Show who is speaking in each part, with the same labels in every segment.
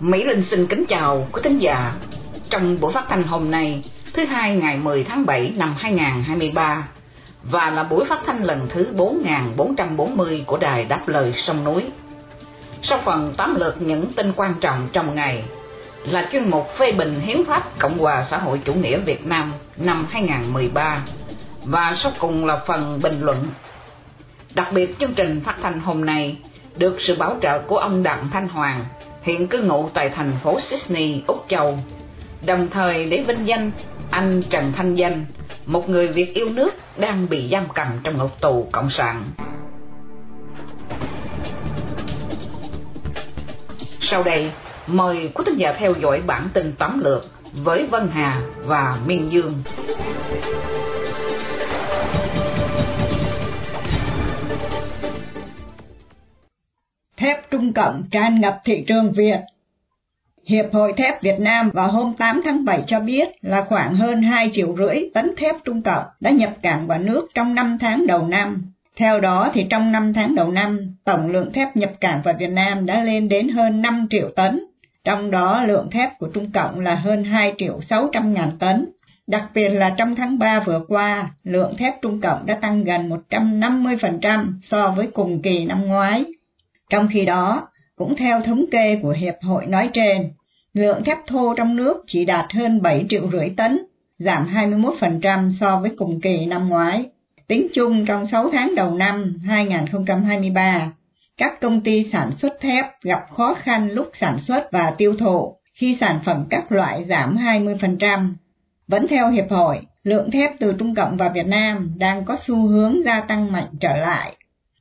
Speaker 1: Mỹ Linh xin kính chào quý thính giả. Trong buổi phát thanh hôm nay, thứ hai ngày 10 tháng 7 năm 2023, và là buổi phát thanh lần thứ 4440 của Đài Đáp Lời Sông Núi. Sau phần tóm lược những tin quan trọng trong ngày là chuyên mục phê bình hiến pháp Cộng hòa xã hội chủ nghĩa Việt Nam năm 2013 và sau cùng là phần bình luận. Đặc biệt chương trình phát thanh hôm nay được sự bảo trợ của ông Đặng Thanh Hoàng, hiện cư ngụ tại thành phố Sydney, Úc Châu, đồng thời để vinh danh anh Trần Thanh Danh, một người Việt yêu nước đang bị giam cầm trong ngục tù cộng sản. Sau đây, mời quý thính giả theo dõi bản tin tóm lược với Vân Hà và Miên Dương.
Speaker 2: Thép Trung Cộng tràn ngập thị trường Việt Hiệp hội Thép Việt Nam vào hôm 8 tháng 7 cho biết là khoảng hơn 2 triệu rưỡi tấn thép Trung Cộng đã nhập cảng vào nước trong 5 tháng đầu năm. Theo đó thì trong 5 tháng đầu năm, tổng lượng thép nhập cảng vào Việt Nam đã lên đến hơn 5 triệu tấn, trong đó lượng thép của Trung Cộng là hơn 2 triệu 600 ngàn tấn. Đặc biệt là trong tháng 3 vừa qua, lượng thép Trung Cộng đã tăng gần 150% so với cùng kỳ năm ngoái. Trong khi đó, cũng theo thống kê của Hiệp hội nói trên, lượng thép thô trong nước chỉ đạt hơn 7 triệu rưỡi tấn, giảm 21% so với cùng kỳ năm ngoái. Tính chung trong 6 tháng đầu năm 2023, các công ty sản xuất thép gặp khó khăn lúc sản xuất và tiêu thụ khi sản phẩm các loại giảm 20%. Vẫn theo Hiệp hội, lượng thép từ Trung Cộng và Việt Nam đang có xu hướng gia tăng mạnh trở lại.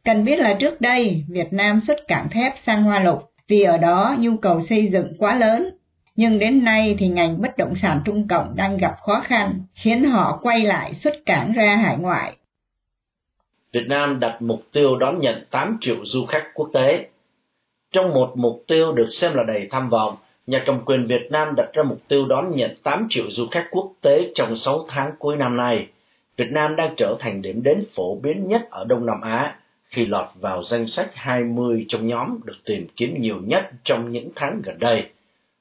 Speaker 2: Cần biết là trước đây, Việt Nam xuất cảng thép sang Hoa Lục vì ở đó nhu cầu xây dựng quá lớn. Nhưng đến nay thì ngành bất động sản Trung Cộng đang gặp khó khăn, khiến họ quay lại xuất cảng ra hải ngoại.
Speaker 3: Việt Nam đặt mục tiêu đón nhận 8 triệu du khách quốc tế. Trong một mục tiêu được xem là đầy tham vọng, nhà cầm quyền Việt Nam đặt ra mục tiêu đón nhận 8 triệu du khách quốc tế trong 6 tháng cuối năm nay. Việt Nam đang trở thành điểm đến phổ biến nhất ở Đông Nam Á khi lọt vào danh sách 20 trong nhóm được tìm kiếm nhiều nhất trong những tháng gần đây.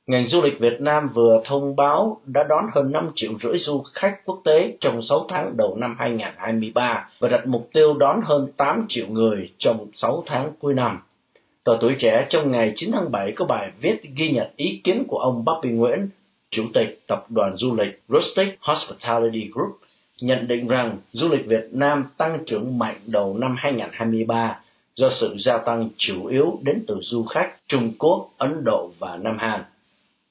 Speaker 3: Ngành du lịch Việt Nam vừa thông báo đã đón hơn 5 triệu rưỡi du khách quốc tế trong 6 tháng đầu năm 2023 và đặt mục tiêu đón hơn 8 triệu người trong 6 tháng cuối năm. Tờ Tuổi Trẻ trong ngày 9 tháng 7 có bài viết ghi nhận ý kiến của ông Bobby Nguyễn, Chủ tịch Tập đoàn Du lịch Rustic Hospitality Group nhận định rằng du lịch Việt Nam tăng trưởng mạnh đầu năm 2023 do sự gia tăng chủ yếu đến từ du khách Trung Quốc, Ấn Độ và Nam Hàn.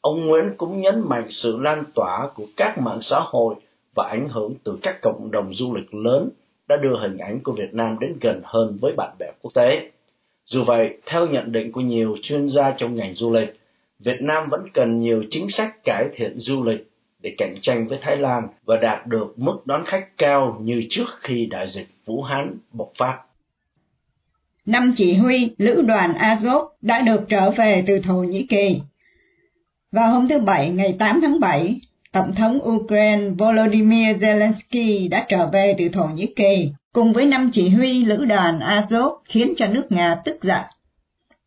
Speaker 3: Ông Nguyễn cũng nhấn mạnh sự lan tỏa của các mạng xã hội và ảnh hưởng từ các cộng đồng du lịch lớn đã đưa hình ảnh của Việt Nam đến gần hơn với bạn bè quốc tế. Dù vậy, theo nhận định của nhiều chuyên gia trong ngành du lịch, Việt Nam vẫn cần nhiều chính sách cải thiện du lịch để cạnh tranh với Thái Lan và đạt được mức đón khách cao như trước khi đại dịch Vũ Hán bộc phát.
Speaker 2: Năm chỉ huy lữ đoàn Azov đã được trở về từ Thổ Nhĩ Kỳ. Vào hôm thứ Bảy ngày 8 tháng 7, Tổng thống Ukraine Volodymyr Zelensky đã trở về từ Thổ Nhĩ Kỳ cùng với năm chỉ huy lữ đoàn Azov khiến cho nước Nga tức giận.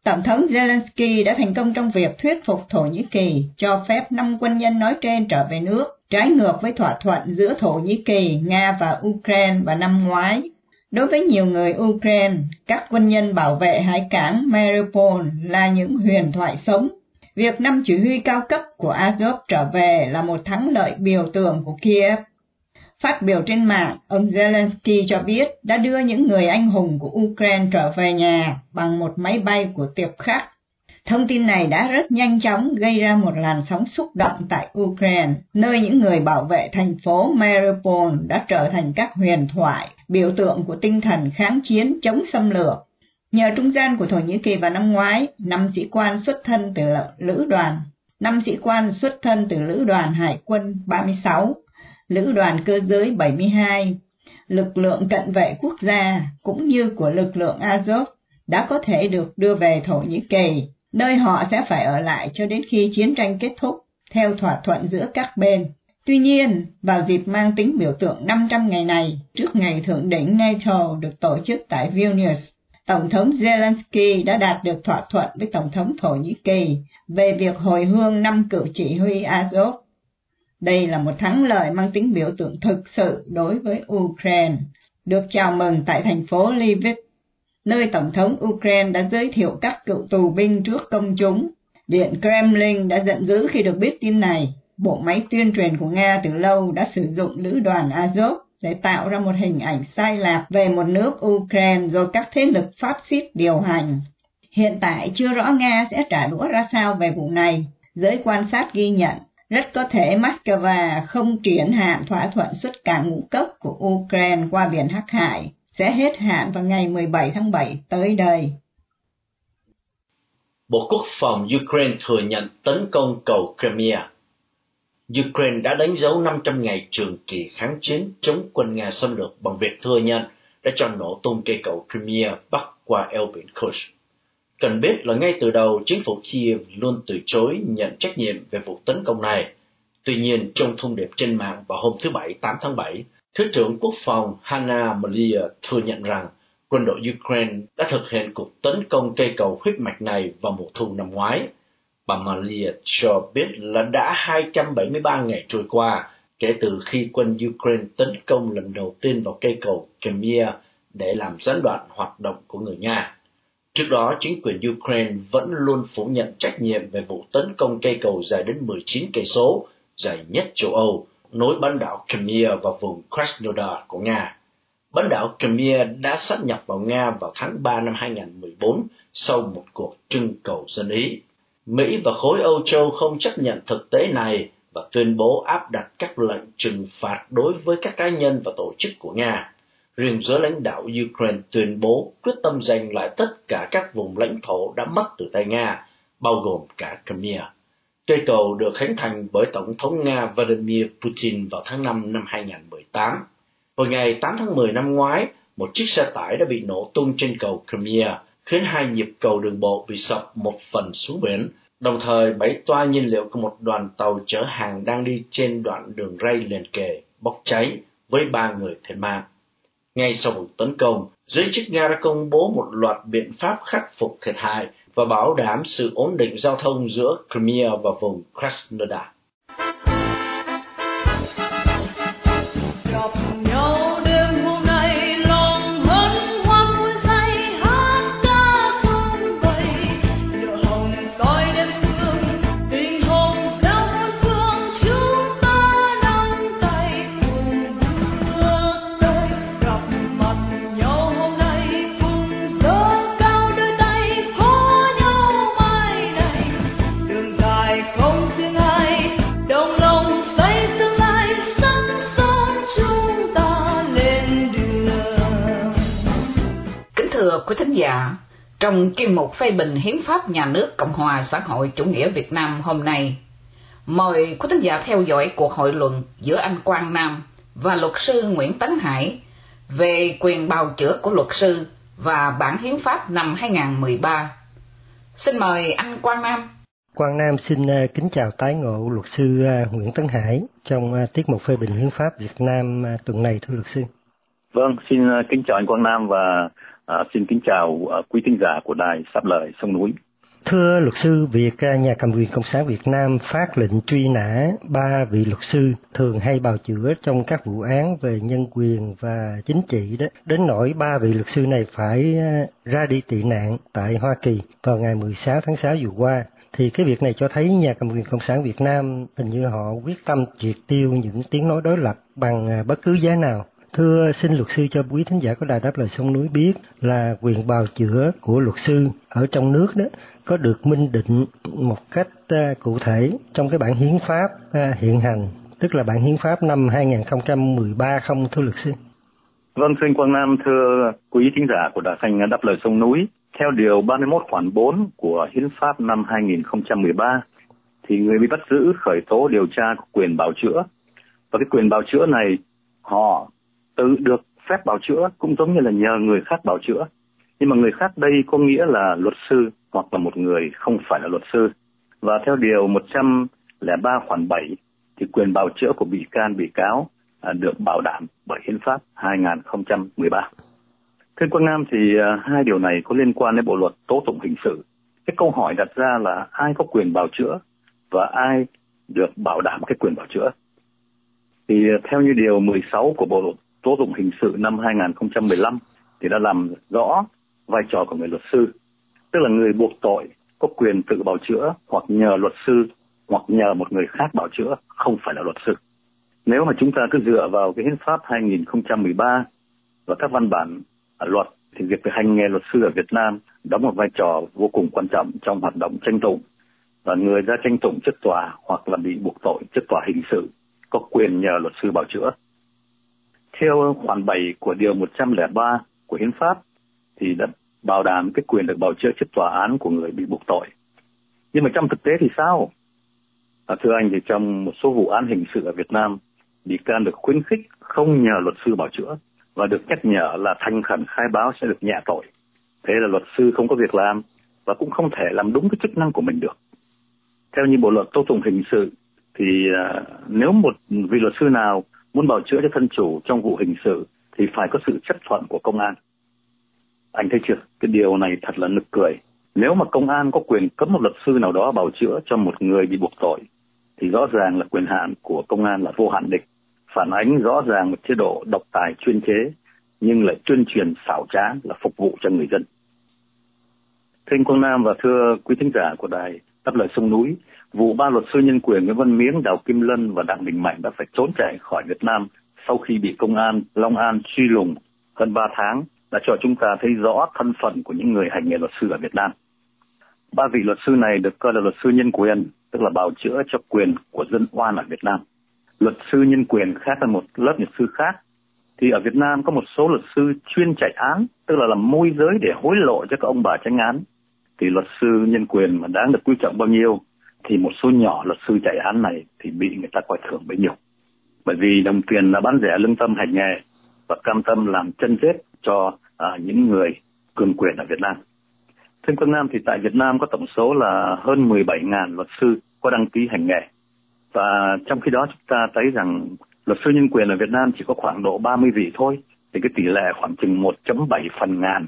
Speaker 2: Tổng thống Zelensky đã thành công trong việc thuyết phục Thổ Nhĩ Kỳ cho phép năm quân nhân nói trên trở về nước, trái ngược với thỏa thuận giữa Thổ Nhĩ Kỳ, Nga và Ukraine vào năm ngoái. Đối với nhiều người Ukraine, các quân nhân bảo vệ hải cảng Mariupol là những huyền thoại sống. Việc năm chỉ huy cao cấp của Azov trở về là một thắng lợi biểu tượng của Kiev. Phát biểu trên mạng, ông Zelensky cho biết đã đưa những người anh hùng của Ukraine trở về nhà bằng một máy bay của tiệp khắc. Thông tin này đã rất nhanh chóng gây ra một làn sóng xúc động tại Ukraine, nơi những người bảo vệ thành phố Mariupol đã trở thành các huyền thoại, biểu tượng của tinh thần kháng chiến chống xâm lược. Nhờ trung gian của Thổ Nhĩ Kỳ vào năm ngoái, năm sĩ quan xuất thân từ lữ đoàn, năm sĩ quan xuất thân từ lữ đoàn Hải quân 36, lữ đoàn cơ giới 72, lực lượng cận vệ quốc gia cũng như của lực lượng Azov đã có thể được đưa về Thổ Nhĩ Kỳ, nơi họ sẽ phải ở lại cho đến khi chiến tranh kết thúc, theo thỏa thuận giữa các bên. Tuy nhiên, vào dịp mang tính biểu tượng 500 ngày này, trước ngày thượng đỉnh NATO được tổ chức tại Vilnius, Tổng thống Zelensky đã đạt được thỏa thuận với Tổng thống Thổ Nhĩ Kỳ về việc hồi hương năm cựu chỉ huy Azov. Đây là một thắng lợi mang tính biểu tượng thực sự đối với Ukraine, được chào mừng tại thành phố Lviv, nơi Tổng thống Ukraine đã giới thiệu các cựu tù binh trước công chúng. Điện Kremlin đã giận dữ khi được biết tin này. Bộ máy tuyên truyền của Nga từ lâu đã sử dụng lữ đoàn Azov để tạo ra một hình ảnh sai lạc về một nước Ukraine do các thế lực phát xít điều hành. Hiện tại chưa rõ Nga sẽ trả đũa ra sao về vụ này. Giới quan sát ghi nhận, rất có thể Moscow không triển hạn thỏa thuận xuất cảng ngũ cốc của Ukraine qua biển Hắc Hải, sẽ hết hạn vào ngày 17 tháng 7 tới đây.
Speaker 3: Bộ Quốc phòng Ukraine thừa nhận tấn công cầu Crimea. Ukraine đã đánh dấu 500 ngày trường kỳ kháng chiến chống quân Nga xâm lược bằng việc thừa nhận đã cho nổ tung cây cầu Crimea bắc qua eo biển Kursk. Cần biết là ngay từ đầu, chính phủ Kiev luôn từ chối nhận trách nhiệm về vụ tấn công này. Tuy nhiên, trong thông điệp trên mạng vào hôm thứ Bảy 8 tháng 7, Thứ trưởng Quốc phòng Hanna Malia thừa nhận rằng quân đội Ukraine đã thực hiện cuộc tấn công cây cầu huyết mạch này vào mùa thu năm ngoái. Bà Malia cho biết là đã 273 ngày trôi qua kể từ khi quân Ukraine tấn công lần đầu tiên vào cây cầu Crimea để làm gián đoạn hoạt động của người Nga. Trước đó, chính quyền Ukraine vẫn luôn phủ nhận trách nhiệm về vụ tấn công cây cầu dài đến 19 cây số, dài nhất châu Âu, nối bán đảo Crimea và vùng Krasnodar của Nga. Bán đảo Crimea đã sát nhập vào Nga vào tháng 3 năm 2014 sau một cuộc trưng cầu dân Ý. Mỹ và khối Âu Châu không chấp nhận thực tế này và tuyên bố áp đặt các lệnh trừng phạt đối với các cá nhân và tổ chức của Nga. Riêng giới lãnh đạo Ukraine tuyên bố quyết tâm giành lại tất cả các vùng lãnh thổ đã mất từ tay Nga, bao gồm cả Crimea. Cây cầu được khánh thành bởi Tổng thống Nga Vladimir Putin vào tháng 5 năm 2018. Vào ngày 8 tháng 10 năm ngoái, một chiếc xe tải đã bị nổ tung trên cầu Crimea, khiến hai nhịp cầu đường bộ bị sập một phần xuống biển, đồng thời bảy toa nhiên liệu của một đoàn tàu chở hàng đang đi trên đoạn đường ray liền kề bốc cháy với ba người thiệt mạng. Ngay sau vụ tấn công, giới chức Nga đã công bố một loạt biện pháp khắc phục thiệt hại và bảo đảm sự ổn định giao thông giữa Crimea và vùng Krasnodar.
Speaker 1: Trong chuyên mục phê bình hiến pháp nhà nước Cộng hòa xã hội chủ nghĩa Việt Nam hôm nay, mời quý thính giả theo dõi cuộc hội luận giữa anh Quang Nam và luật sư Nguyễn Tấn Hải về quyền bào chữa của luật sư và bản hiến pháp năm 2013. Xin mời anh Quang Nam.
Speaker 4: Quang Nam xin à, kính chào tái ngộ luật sư à, Nguyễn Tấn Hải trong à, tiết mục phê bình hiến pháp Việt Nam tuần này thưa luật sư.
Speaker 5: Vâng, xin kính chào anh Quang Nam và À, xin kính chào à, quý thính giả của đài Sắp Lời Sông Núi.
Speaker 4: Thưa luật sư, việc à, nhà cầm quyền Cộng sản Việt Nam phát lệnh truy nã ba vị luật sư thường hay bào chữa trong các vụ án về nhân quyền và chính trị đó, đến nỗi ba vị luật sư này phải à, ra đi tị nạn tại Hoa Kỳ vào ngày 16 tháng 6 vừa qua thì cái việc này cho thấy nhà cầm quyền cộng sản Việt Nam hình như họ quyết tâm triệt tiêu những tiếng nói đối lập bằng à, bất cứ giá nào Thưa xin luật sư cho quý thính giả có đài đáp lời sông núi biết là quyền bào chữa của luật sư ở trong nước đó có được minh định một cách à, cụ thể trong cái bản hiến pháp à, hiện hành, tức là bản hiến pháp năm 2013 không thưa luật sư?
Speaker 5: Vâng, xin Quang Nam thưa quý thính giả của Đài Thanh đáp lời sông núi. Theo điều 31 khoản 4 của Hiến pháp năm 2013 thì người bị bắt giữ khởi tố điều tra có quyền bào chữa và cái quyền bào chữa này họ tự được phép bảo chữa cũng giống như là nhờ người khác bảo chữa nhưng mà người khác đây có nghĩa là luật sư hoặc là một người không phải là luật sư và theo điều 103 khoản 7 thì quyền bảo chữa của bị can, bị cáo à, được bảo đảm bởi hiến pháp 2013. Thưa Quang Nam thì à, hai điều này có liên quan đến bộ luật tố tụng hình sự. Cái câu hỏi đặt ra là ai có quyền bảo chữa và ai được bảo đảm cái quyền bảo chữa. Thì à, theo như điều 16 của Bộ luật tố tụng hình sự năm 2015 thì đã làm rõ vai trò của người luật sư, tức là người buộc tội có quyền tự bảo chữa hoặc nhờ luật sư hoặc nhờ một người khác bảo chữa không phải là luật sư. Nếu mà chúng ta cứ dựa vào cái hiến pháp 2013 và các văn bản à, luật thì việc hành nghề luật sư ở Việt Nam đóng một vai trò vô cùng quan trọng trong hoạt động tranh tụng và người ra tranh tụng trước tòa hoặc là bị buộc tội trước tòa hình sự có quyền nhờ luật sư bảo chữa. Theo khoản 7 của điều 103 của Hiến pháp thì đã bảo đảm cái quyền được bảo chữa trước tòa án của người bị buộc tội. Nhưng mà trong thực tế thì sao? À, thưa anh thì trong một số vụ án hình sự ở Việt Nam, bị can được khuyến khích không nhờ luật sư bảo chữa và được nhắc nhở là thành khẩn khai báo sẽ được nhẹ tội. Thế là luật sư không có việc làm và cũng không thể làm đúng cái chức năng của mình được. Theo như Bộ luật tố tụng hình sự thì à, nếu một vị luật sư nào muốn bảo chữa cho thân chủ trong vụ hình sự thì phải có sự chấp thuận của công an. Anh thấy chưa? Cái điều này thật là nực cười. Nếu mà công an có quyền cấm một luật sư nào đó bảo chữa cho một người bị buộc tội thì rõ ràng là quyền hạn của công an là vô hạn địch, phản ánh rõ ràng một chế độ độc tài chuyên chế nhưng lại tuyên truyền xảo trá là phục vụ cho người dân. Thưa anh Quang Nam và thưa quý thính giả của đài đáp lời sông núi, vụ ba luật sư nhân quyền Nguyễn Văn Miếng, Đào Kim Lân và Đặng Đình Mạnh đã phải trốn chạy khỏi Việt Nam sau khi bị công an Long An truy lùng hơn ba tháng đã cho chúng ta thấy rõ thân phận của những người hành nghề luật sư ở Việt Nam. Ba vị luật sư này được coi là luật sư nhân quyền, tức là bào chữa cho quyền của dân oan ở Việt Nam. Luật sư nhân quyền khác là một lớp luật sư khác. Thì ở Việt Nam có một số luật sư chuyên chạy án, tức là làm môi giới để hối lộ cho các ông bà tranh án thì luật sư nhân quyền mà đáng được quý trọng bao nhiêu thì một số nhỏ luật sư chạy án này thì bị người ta coi thường bấy nhiêu bởi vì đồng tiền là bán rẻ lương tâm hành nghề và cam tâm làm chân rết cho à, những người cường quyền ở Việt Nam. Thưa Quang Nam thì tại Việt Nam có tổng số là hơn 17.000 luật sư có đăng ký hành nghề. Và trong khi đó chúng ta thấy rằng luật sư nhân quyền ở Việt Nam chỉ có khoảng độ 30 vị thôi, thì cái tỷ lệ khoảng chừng 1.7 phần ngàn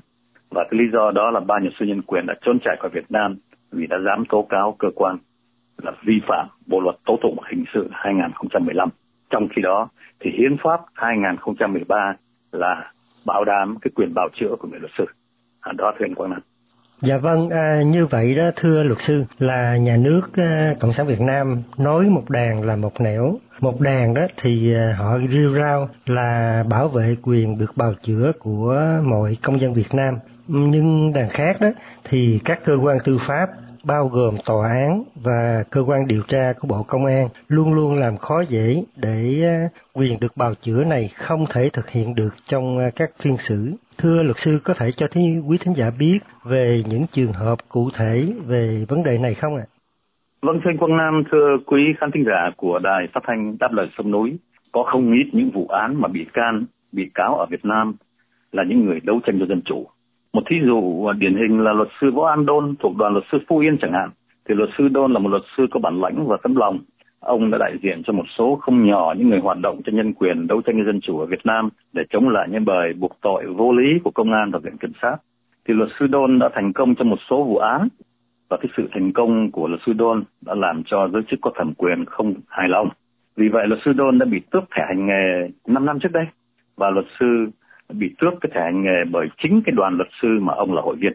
Speaker 5: và cái lý do đó là ba luật sư nhân quyền đã trốn chạy khỏi Việt Nam vì đã dám tố cáo cơ quan là vi phạm Bộ luật tố tụng hình sự 2015. Trong khi đó thì Hiến pháp 2013 là bảo đảm cái quyền bào chữa của người luật sư. À, đó thưa anh Quang Nam.
Speaker 4: Dạ vâng, à, như vậy đó thưa luật sư là nhà nước à, Cộng sản Việt Nam nói một đàn là một nẻo, một đàn đó thì à, họ rêu rao là bảo vệ quyền được bào chữa của mọi công dân Việt Nam nhưng đàn khác đó thì các cơ quan tư pháp bao gồm tòa án và cơ quan điều tra của Bộ Công an luôn luôn làm khó dễ để à, quyền được bào chữa này không thể thực hiện được trong à, các phiên xử. Thưa luật sư có thể cho thấy quý thính giả biết về những trường hợp cụ thể về vấn đề này không ạ? À?
Speaker 5: Vâng thưa anh Quang Nam, thưa quý khán thính giả của đài phát thanh đáp lời sông núi, có không ít những vụ án mà bị can, bị cáo ở Việt Nam là những người đấu tranh cho dân chủ một thí dụ à, điển hình là luật sư Võ An Đôn thuộc đoàn luật sư Phú Yên chẳng hạn. Thì luật sư Đôn là một luật sư có bản lãnh và tấm lòng. Ông đã đại diện cho một số không nhỏ những người hoạt động cho nhân quyền đấu tranh dân chủ ở Việt Nam để chống lại những lời buộc tội vô lý của công an và viện kiểm sát. Thì luật sư Đôn đã thành công trong một số vụ án và cái sự thành công của luật sư Đôn đã làm cho giới chức có thẩm quyền không hài lòng. Vì vậy luật sư Đôn đã bị tước thẻ hành nghề 5 năm trước đây và luật sư bị tước cái thẻ hành nghề bởi chính cái đoàn luật sư mà ông là hội viên.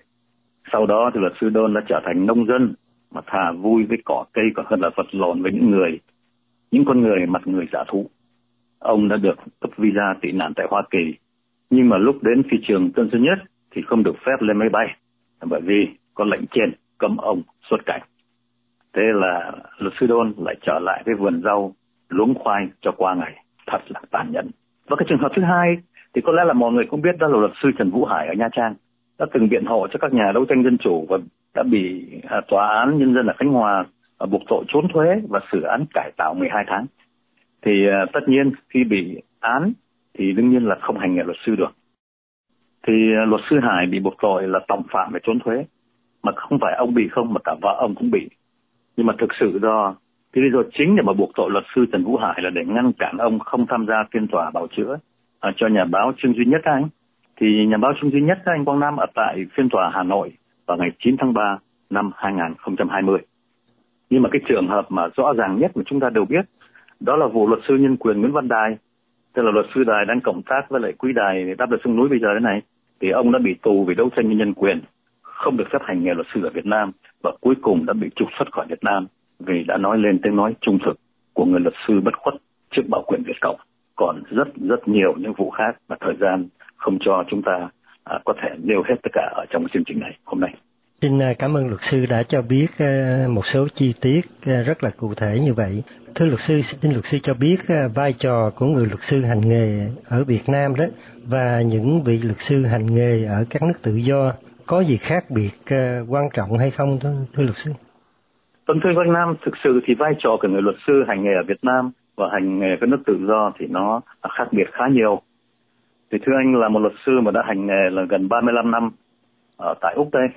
Speaker 5: Sau đó thì luật sư Đôn đã trở thành nông dân mà thà vui với cỏ cây còn hơn là vật lộn với những người, những con người mặt người giả thú. ông đã được cấp visa tị nạn tại Hoa Kỳ. Nhưng mà lúc đến phi trường Tân Sơn Nhất thì không được phép lên máy bay bởi vì có lệnh trên cấm ông xuất cảnh. Thế là luật sư Đôn lại trở lại với vườn rau luống khoai cho qua ngày. Thật là tàn nhẫn. Và cái trường hợp thứ hai thì có lẽ là mọi người cũng biết đó là luật sư Trần Vũ Hải ở Nha Trang đã từng biện hộ cho các nhà đấu tranh dân chủ và đã bị à, tòa án nhân dân ở Khánh Hòa à, buộc tội trốn thuế và xử án cải tạo 12 tháng. Thì à, tất nhiên khi bị án thì đương nhiên là không hành nghề luật sư được. Thì à, luật sư Hải bị buộc tội là tòng phạm về trốn thuế mà không phải ông bị không mà cả vợ ông cũng bị. Nhưng mà thực sự do cái lý do chính để mà buộc tội luật sư Trần Vũ Hải là để ngăn cản ông không tham gia phiên tòa bảo chữa à, cho nhà báo Trương Duy Nhất anh. Thì nhà báo Trương Duy Nhất anh Quang Nam ở tại phiên tòa Hà Nội vào ngày 9 tháng 3 năm 2020. Nhưng mà cái trường hợp mà rõ ràng nhất mà chúng ta đều biết đó là vụ luật sư nhân quyền Nguyễn Văn Đài tức là luật sư Đài đang cộng tác với lại quý đài đáp luật sông núi bây giờ thế này thì ông đã bị tù vì đấu tranh nhân quyền không được phép hành nghề luật sư ở Việt Nam và cuối cùng đã bị trục xuất khỏi Việt Nam vì đã nói lên tiếng nói trung thực của người luật sư bất khuất trước bảo quyền Việt Cộng. Còn rất rất nhiều những vụ khác mà thời gian không cho chúng ta à, có thể nêu hết tất cả ở trong chương trình này hôm nay.
Speaker 4: Xin à, cảm ơn luật sư đã cho biết à, một số chi tiết à, rất là cụ thể như vậy. Thưa luật sư, xin luật sư cho biết vai trò của người luật sư hành nghề ở Việt Nam đó và những vị luật sư hành nghề ở các nước tự do có gì khác biệt quan trọng hay không thưa, thưa luật sư?
Speaker 5: Tuần thưa Quang Nam, thực sự thì vai trò của người luật sư hành nghề ở Việt Nam và hành nghề các nước tự do thì nó khác biệt khá nhiều. Thì thưa anh là một luật sư mà đã hành nghề là gần 35 năm ở tại Úc đây.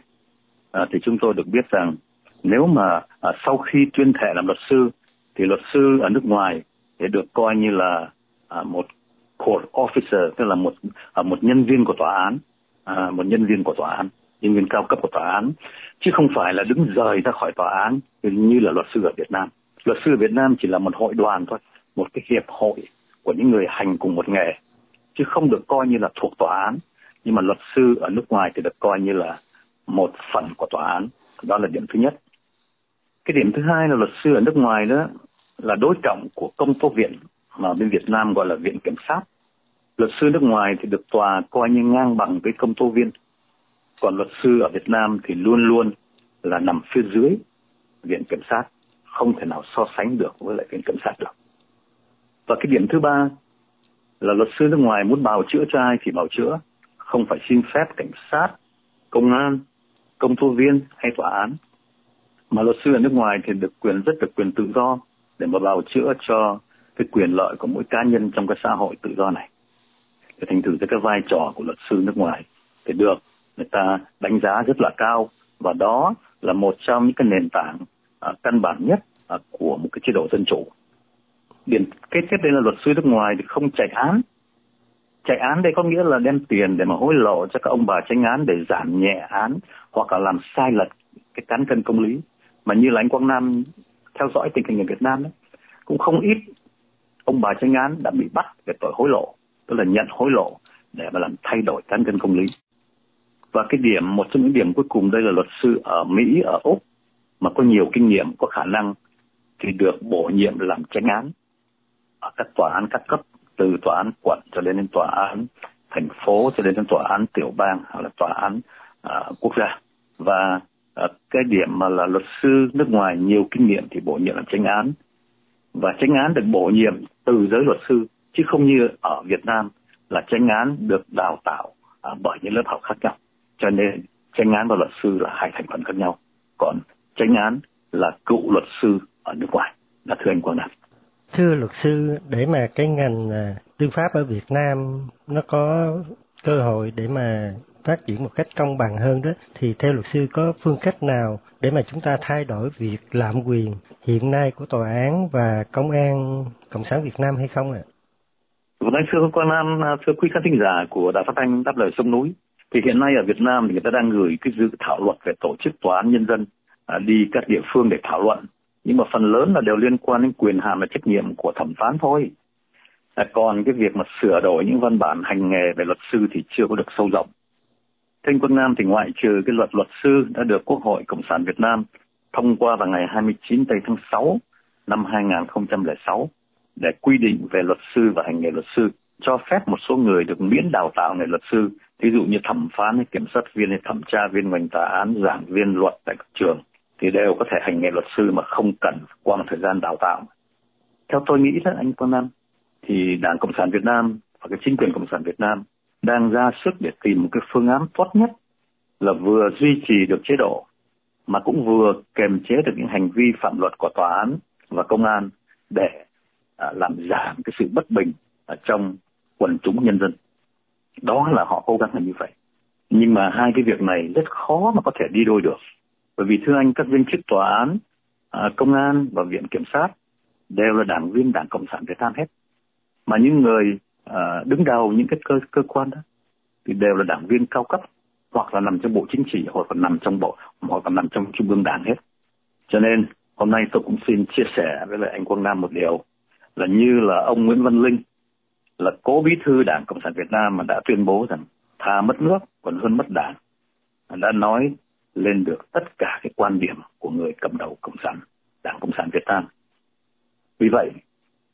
Speaker 5: À, thì chúng tôi được biết rằng nếu mà à, sau khi tuyên thệ làm luật sư thì luật sư ở nước ngoài sẽ được coi như là à, một court officer tức là một à, một nhân viên của tòa án à, một nhân viên của tòa án nhân viên cao cấp của tòa án chứ không phải là đứng rời ra khỏi tòa án như là luật sư ở Việt Nam. Luật sư Việt Nam chỉ là một hội đoàn thôi, một cái hiệp hội của những người hành cùng một nghề, chứ không được coi như là thuộc tòa án. Nhưng mà luật sư ở nước ngoài thì được coi như là một phần của tòa án. Đó là điểm thứ nhất. Cái điểm thứ hai là luật sư ở nước ngoài đó là đối trọng của công tố viện mà bên Việt Nam gọi là viện kiểm sát. Luật sư nước ngoài thì được tòa coi như ngang bằng với công tố viên còn luật sư ở Việt Nam thì luôn luôn là nằm phía dưới viện kiểm sát không thể nào so sánh được với lại viện kiểm sát được. Và cái điểm thứ ba là luật sư nước ngoài muốn bào chữa cho ai thì bào chữa, không phải xin phép cảnh sát, công an, công tố viên hay tòa án. Mà luật sư ở nước ngoài thì được quyền, rất được quyền tự do để mà bào chữa cho cái quyền lợi của mỗi cá nhân trong cái xã hội tự do này. Thì thành thử cái vai trò của luật sư nước ngoài thì được người ta đánh giá rất là cao. Và đó là một trong những cái nền tảng à, căn bản nhất à, của một cái chế độ dân chủ. Điểm kết tiếp đây là luật sư nước ngoài thì không chạy án. Chạy án đây có nghĩa là đem tiền để mà hối lộ cho các ông bà tranh án để giảm nhẹ án hoặc là làm sai lệch cái cán cân công lý. Mà như là anh Quang Nam theo dõi tình hình ở Việt Nam đấy, cũng không ít ông bà tranh án đã bị bắt về tội hối lộ, tức là nhận hối lộ để mà làm thay đổi cán cân công lý. Và cái điểm, một trong những điểm cuối cùng đây là luật sư ở Mỹ, ở Úc mà có nhiều kinh nghiệm, có khả năng thì được bổ nhiệm làm tranh án ở các tòa án các cấp từ tòa án quận cho đến đến tòa án thành phố cho đến đến tòa án tiểu bang hoặc là tòa án uh, quốc gia. Và uh, cái điểm mà là luật sư nước ngoài nhiều kinh nghiệm thì bổ nhiệm làm tranh án. Và tranh án được bổ nhiệm từ giới luật sư chứ không như ở Việt Nam là tranh án được đào tạo à, bởi những lớp học khác nhau. Cho nên tranh án và luật sư là hai thành phần khác nhau. Còn tranh án là cựu luật sư ở nước ngoài là thưa anh Quang Nam
Speaker 4: thưa luật sư để mà cái ngành à, tư pháp ở Việt Nam nó có cơ hội để mà phát triển một cách công bằng hơn đó thì theo luật sư có phương cách nào để mà chúng ta thay đổi việc lạm quyền hiện nay của tòa án và công an cộng sản Việt Nam hay không ạ? À?
Speaker 5: Vâng, thưa Quang Nam, à, thưa quý khán thính giả của Đài Phát thanh Đáp lời sông núi, thì hiện nay ở Việt Nam thì người ta đang gửi cái dự thảo luật về tổ chức tòa án nhân dân À, đi các địa phương để thảo luận. Nhưng mà phần lớn là đều liên quan đến quyền hạn và trách nhiệm của thẩm phán thôi. À, còn cái việc mà sửa đổi những văn bản hành nghề về luật sư thì chưa có được sâu rộng. Thanh Quân Nam thì ngoại trừ cái luật luật sư đã được Quốc hội Cộng sản Việt Nam thông qua vào ngày 29 tây tháng 6 năm 2006 để quy định về luật sư và hành nghề luật sư, cho phép một số người được miễn đào tạo nghề luật sư, ví dụ như thẩm phán hay kiểm sát viên hay thẩm tra viên ngành tòa án, giảng viên luật tại các trường thì đều có thể hành nghề luật sư mà không cần qua một thời gian đào tạo. Theo tôi nghĩ đó anh Quang Nam, thì Đảng Cộng sản Việt Nam và cái chính quyền Cộng sản Việt Nam đang ra sức để tìm một cái phương án tốt nhất là vừa duy trì được chế độ mà cũng vừa kềm chế được những hành vi phạm luật của tòa án và công an để à, làm giảm cái sự bất bình ở trong quần chúng nhân dân. Đó là họ cố gắng là như vậy. Nhưng mà hai cái việc này rất khó mà có thể đi đôi được. Bởi vì thưa anh, các viên chức tòa án, à, công an và viện kiểm sát đều là đảng viên Đảng Cộng sản Việt Nam hết. Mà những người à, đứng đầu những cái cơ cơ quan đó thì đều là đảng viên cao cấp hoặc là nằm trong bộ chính trị hoặc là nằm trong bộ hoặc là nằm trong trung ương đảng hết cho nên hôm nay tôi cũng xin chia sẻ với lại anh Quang Nam một điều là như là ông Nguyễn Văn Linh là cố bí thư đảng cộng sản Việt Nam mà đã tuyên bố rằng thà mất nước còn hơn mất đảng đã nói lên được tất cả cái quan điểm của người cầm đầu cộng sản, đảng cộng sản Việt Nam. Vì vậy,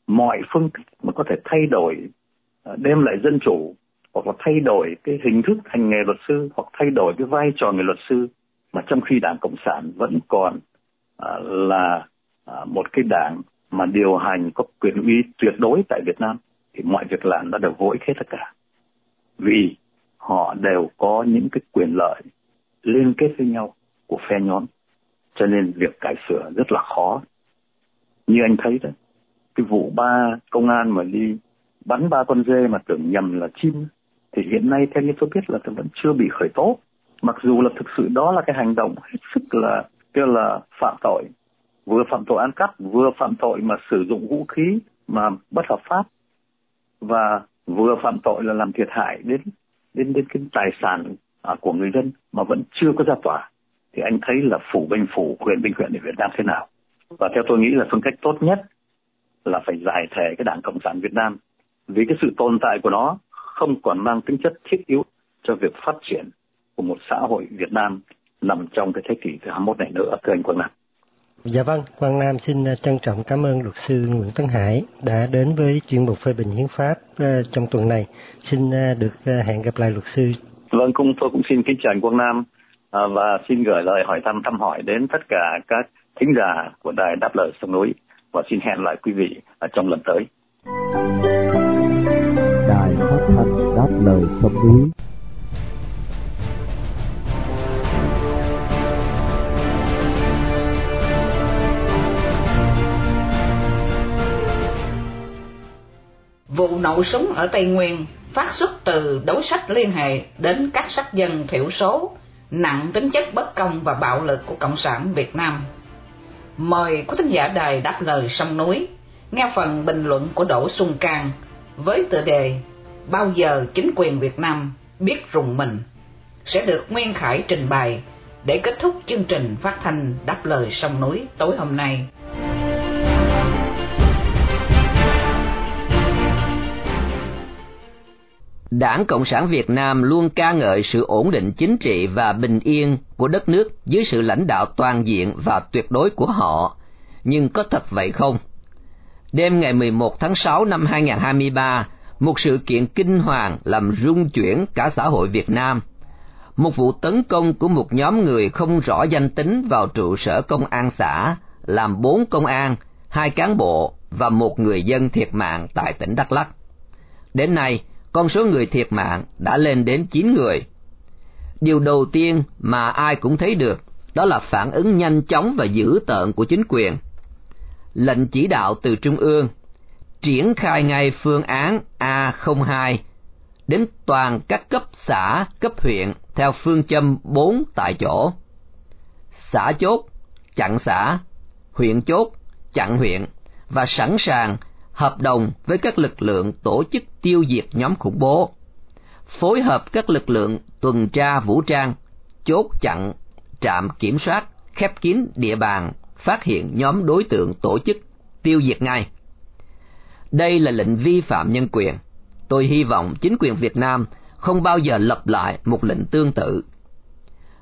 Speaker 5: mọi phương thức mà có thể thay đổi à, đem lại dân chủ hoặc là thay đổi cái hình thức hành nghề luật sư hoặc thay đổi cái vai trò người luật sư, mà trong khi đảng cộng sản vẫn còn à, là à, một cái đảng mà điều hành có quyền uy tuyệt đối tại Việt Nam, thì mọi việc làm đã được vội hết tất cả. Vì họ đều có những cái quyền lợi liên kết với nhau của phe nhóm. Cho nên việc cải sửa rất là khó. Như anh thấy đấy cái vụ ba công an mà đi bắn ba con dê mà tưởng nhầm là chim, thì hiện nay theo như tôi biết là vẫn chưa bị khởi tố. Mặc dù là thực sự đó là cái hành động hết sức là, kêu là phạm tội. Vừa phạm tội ăn cắp, vừa phạm tội mà sử dụng vũ khí mà bất hợp pháp. Và vừa phạm tội là làm thiệt hại đến đến đến cái tài sản à, của người dân mà vẫn chưa có ra tòa thì anh thấy là phủ binh phủ quyền binh quyền ở Việt Nam thế nào và theo tôi nghĩ là phương cách tốt nhất là phải giải thể cái đảng cộng sản Việt Nam vì cái sự tồn tại của nó không còn mang tính chất thiết yếu cho việc phát triển của một xã hội Việt Nam nằm trong cái thế kỷ thứ 21 này nữa, thưa anh Quang Nam.
Speaker 4: Dạ vâng, Quang Nam xin trân trọng cảm ơn luật sư Nguyễn Tấn Hải đã đến với chuyên mục phê bình hiến pháp ờ, trong tuần này. Xin ờ, được ờ, hẹn gặp lại luật sư.
Speaker 5: Vâng, cũng tôi cũng xin kính chào anh Quang Nam và xin gửi lời hỏi thăm thăm hỏi đến tất cả các thính giả của đài đáp lời sông núi và xin hẹn lại quý vị ở trong lần tới.
Speaker 6: Đài phát thanh đáp lời sông núi
Speaker 1: Vụ nổ súng ở Tây Nguyên phát xuất từ đối sách liên hệ đến các sắc dân thiểu số, nặng tính chất bất công và bạo lực của Cộng sản Việt Nam. Mời quý thính giả đài đáp lời sông núi, nghe phần bình luận của Đỗ Xuân Cang với tựa đề Bao giờ chính quyền Việt Nam biết rùng mình sẽ được Nguyên Khải trình bày để kết thúc chương trình phát thanh đáp lời sông núi tối hôm nay.
Speaker 7: Đảng Cộng sản Việt Nam luôn ca ngợi sự ổn định chính trị và bình yên của đất nước dưới sự lãnh đạo toàn diện và tuyệt đối của họ. Nhưng có thật vậy không? Đêm ngày 11 tháng 6 năm 2023, một sự kiện kinh hoàng làm rung chuyển cả xã hội Việt Nam. Một vụ tấn công của một nhóm người không rõ danh tính vào trụ sở công an xã, làm bốn công an, hai cán bộ và một người dân thiệt mạng tại tỉnh Đắk Lắk. Đến nay, con số người thiệt mạng đã lên đến 9 người. Điều đầu tiên mà ai cũng thấy được đó là phản ứng nhanh chóng và dữ tợn của chính quyền. Lệnh chỉ đạo từ Trung ương triển khai ngay phương án A02 đến toàn các cấp xã, cấp huyện theo phương châm 4 tại chỗ. Xã chốt, chặn xã, huyện chốt, chặn huyện và sẵn sàng hợp đồng với các lực lượng tổ chức tiêu diệt nhóm khủng bố, phối hợp các lực lượng tuần tra vũ trang, chốt chặn, trạm kiểm soát, khép kín địa bàn, phát hiện nhóm đối tượng tổ chức, tiêu diệt ngay. Đây là lệnh vi phạm nhân quyền. Tôi hy vọng chính quyền Việt Nam không bao giờ lập lại một lệnh tương tự.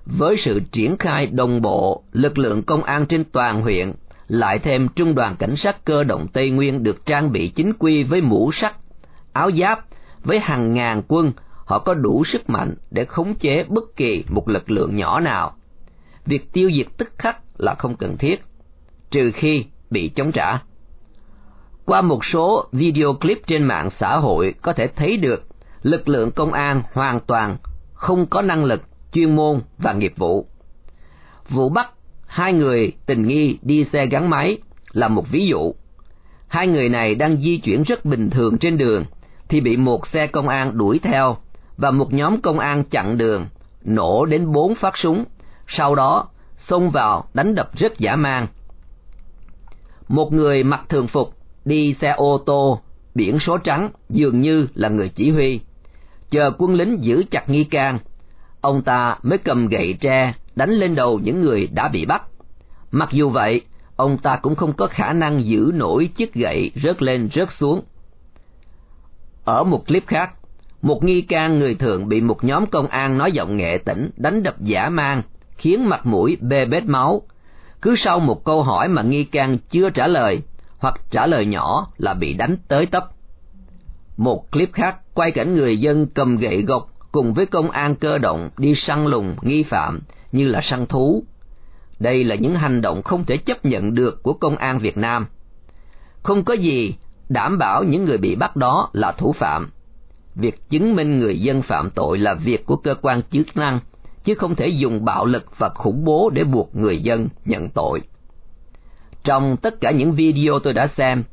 Speaker 7: Với sự triển khai đồng bộ lực lượng công an trên toàn huyện lại thêm trung đoàn cảnh sát cơ động Tây Nguyên được trang bị chính quy với mũ sắt, áo giáp, với hàng ngàn quân, họ có đủ sức mạnh để khống chế bất kỳ một lực lượng nhỏ nào. Việc tiêu diệt tức khắc là không cần thiết, trừ khi bị chống trả. Qua một số video clip trên mạng xã hội có thể thấy được lực lượng công an hoàn toàn không có năng lực, chuyên môn và nghiệp vụ. Vụ bắt hai người tình nghi đi xe gắn máy là một ví dụ. Hai người này đang di chuyển rất bình thường trên đường thì bị một xe công an đuổi theo và một nhóm công an chặn đường, nổ đến bốn phát súng, sau đó xông vào đánh đập rất dã man. Một người mặc thường phục đi xe ô tô biển số trắng dường như là người chỉ huy. Chờ quân lính giữ chặt nghi can, ông ta mới cầm gậy tre đánh lên đầu những người đã bị bắt. Mặc dù vậy, ông ta cũng không có khả năng giữ nổi chiếc gậy rớt lên rớt xuống. Ở một clip khác, một nghi can người thường bị một nhóm công an nói giọng nghệ tỉnh đánh đập giả mang, khiến mặt mũi bê bết máu. Cứ sau một câu hỏi mà nghi can chưa trả lời, hoặc trả lời nhỏ là bị đánh tới tấp. Một clip khác quay cảnh người dân cầm gậy gộc cùng với công an cơ động đi săn lùng nghi phạm như là săn thú. Đây là những hành động không thể chấp nhận được của công an Việt Nam. Không có gì đảm bảo những người bị bắt đó là thủ phạm. Việc chứng minh người dân phạm tội là việc của cơ quan chức năng, chứ không thể dùng bạo lực và khủng bố để buộc người dân nhận tội. Trong tất cả những video tôi đã xem,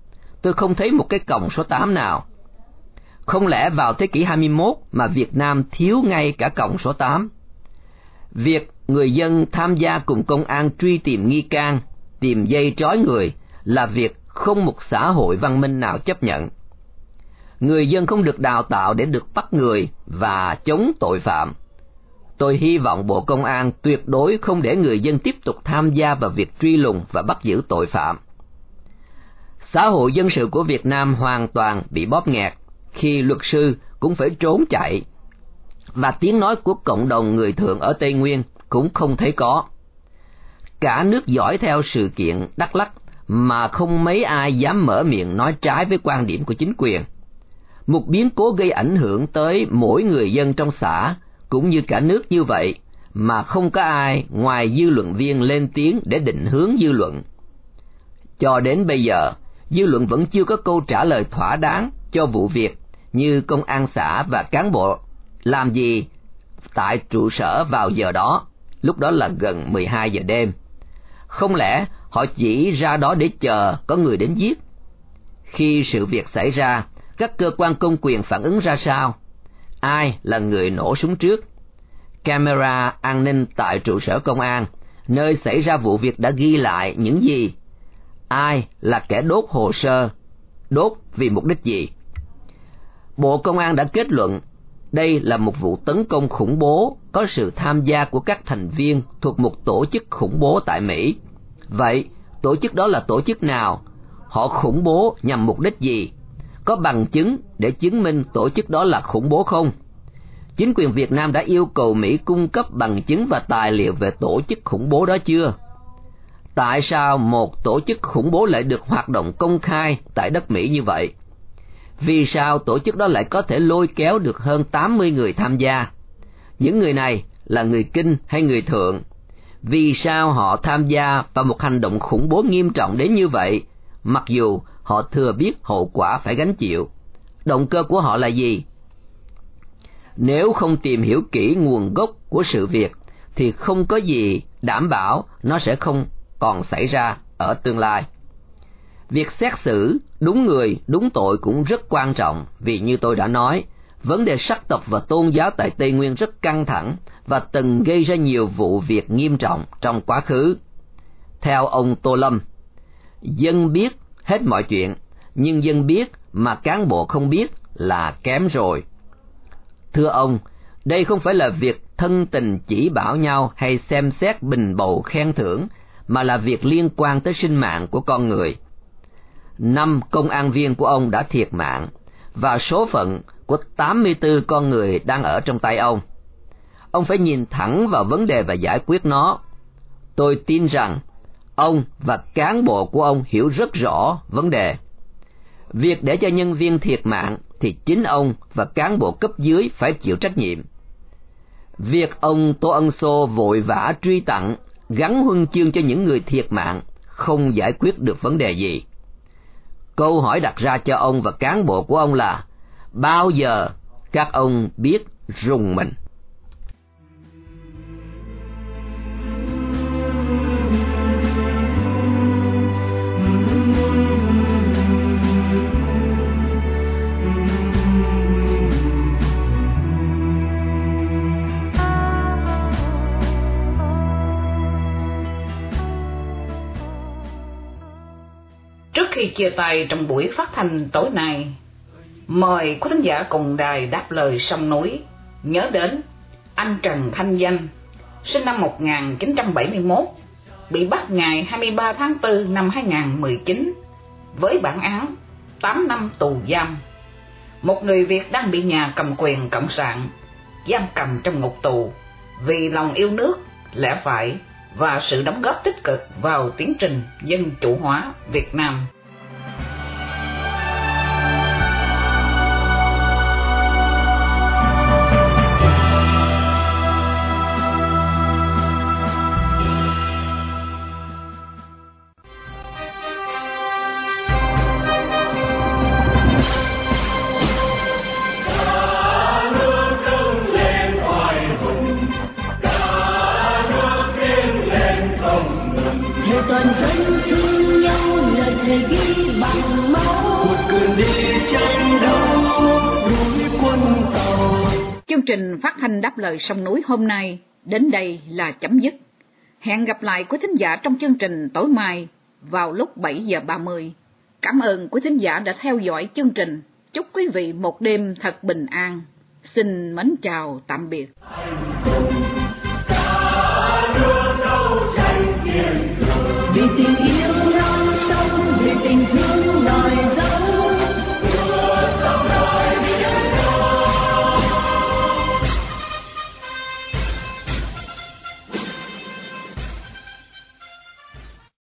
Speaker 7: tôi không thấy một cái còng số 8 nào. Không lẽ vào thế kỷ 21 mà Việt Nam thiếu ngay cả còng số 8? Việc người dân tham gia cùng công an truy tìm nghi can, tìm dây trói người là việc không một xã hội văn minh nào chấp nhận. Người dân không được đào tạo để được bắt người và chống tội phạm. Tôi hy vọng Bộ Công an tuyệt đối không để người dân tiếp tục tham gia vào việc truy lùng và bắt giữ tội phạm. Xã hội dân sự của Việt Nam hoàn toàn bị bóp nghẹt khi luật sư cũng phải trốn chạy và tiếng nói của cộng đồng người thượng ở Tây Nguyên cũng không thấy có. Cả nước dõi theo sự kiện Đắk Lắk mà không mấy ai dám mở miệng nói trái với quan điểm của chính quyền. Một biến cố gây ảnh hưởng tới mỗi người dân trong xã cũng như cả nước như vậy mà không có ai ngoài dư luận viên lên tiếng để định hướng dư luận. Cho đến bây giờ, dư luận vẫn chưa có câu trả lời thỏa đáng cho vụ việc như công an xã và cán bộ làm gì tại trụ sở vào giờ đó, lúc đó là gần 12 giờ đêm. Không lẽ họ chỉ ra đó để chờ có người đến giết? Khi sự việc xảy ra, các cơ quan công quyền phản ứng ra sao? Ai là người nổ súng trước? Camera an ninh tại trụ sở công an, nơi xảy ra vụ việc đã ghi lại những gì? Ai là kẻ đốt hồ sơ? Đốt vì mục đích gì? Bộ Công an đã kết luận đây là một vụ tấn công khủng bố có sự tham gia của các thành viên thuộc một tổ chức khủng bố tại Mỹ. Vậy, tổ chức đó là tổ chức nào? Họ khủng bố nhằm mục đích gì? Có bằng chứng để chứng minh tổ chức đó là khủng bố không? Chính quyền Việt Nam đã yêu cầu Mỹ cung cấp bằng chứng và tài liệu về tổ chức khủng bố đó chưa? Tại sao một tổ chức khủng bố lại được hoạt động công khai tại đất Mỹ như vậy? Vì sao tổ chức đó lại có thể lôi kéo được hơn 80 người tham gia? Những người này là người kinh hay người thượng? Vì sao họ tham gia vào một hành động khủng bố nghiêm trọng đến như vậy, mặc dù họ thừa biết hậu quả phải gánh chịu? Động cơ của họ là gì? Nếu không tìm hiểu kỹ nguồn gốc của sự việc, thì không có gì đảm bảo nó sẽ không còn xảy ra ở tương lai. Việc xét xử đúng người, đúng tội cũng rất quan trọng vì như tôi đã nói, vấn đề sắc tộc và tôn giáo tại Tây Nguyên rất căng thẳng và từng gây ra nhiều vụ việc nghiêm trọng trong quá khứ. Theo ông Tô Lâm, dân biết hết mọi chuyện, nhưng dân biết mà cán bộ không biết là kém rồi. Thưa ông, đây không phải là việc thân tình chỉ bảo nhau hay xem xét bình bầu khen thưởng, mà là việc liên quan tới sinh mạng của con người năm công an viên của ông đã thiệt mạng và số phận của 84 con người đang ở trong tay ông. Ông phải nhìn thẳng vào vấn đề và giải quyết nó. Tôi tin rằng ông và cán bộ của ông hiểu rất rõ vấn đề. Việc để cho nhân viên thiệt mạng thì chính ông và cán bộ cấp dưới phải chịu trách nhiệm. Việc ông Tô Ân Sô vội vã truy tặng, gắn huân chương cho những người thiệt mạng không giải quyết được vấn đề gì. Câu hỏi đặt ra cho ông và cán bộ của ông là, bao giờ các ông biết rùng mình?
Speaker 1: Chia tay trong buổi phát thanh tối nay, mời quý thính giả cùng đài đáp lời sông núi nhớ đến anh Trần Thanh Danh, sinh năm 1971, bị bắt ngày 23 tháng 4 năm 2019 với bản án 8 năm tù giam. Một người Việt đang bị nhà cầm quyền cộng sản giam cầm trong ngục tù vì lòng yêu nước, lẽ phải và sự đóng góp tích cực vào tiến trình dân chủ hóa Việt Nam. Trình phát thanh đáp lời sông núi hôm nay đến đây là chấm dứt. Hẹn gặp lại quý thính giả trong chương trình tối mai vào lúc 7 giờ 30. Cảm ơn quý thính giả đã theo dõi chương trình. Chúc quý vị một đêm thật bình an. Xin mến chào tạm biệt. Vì tình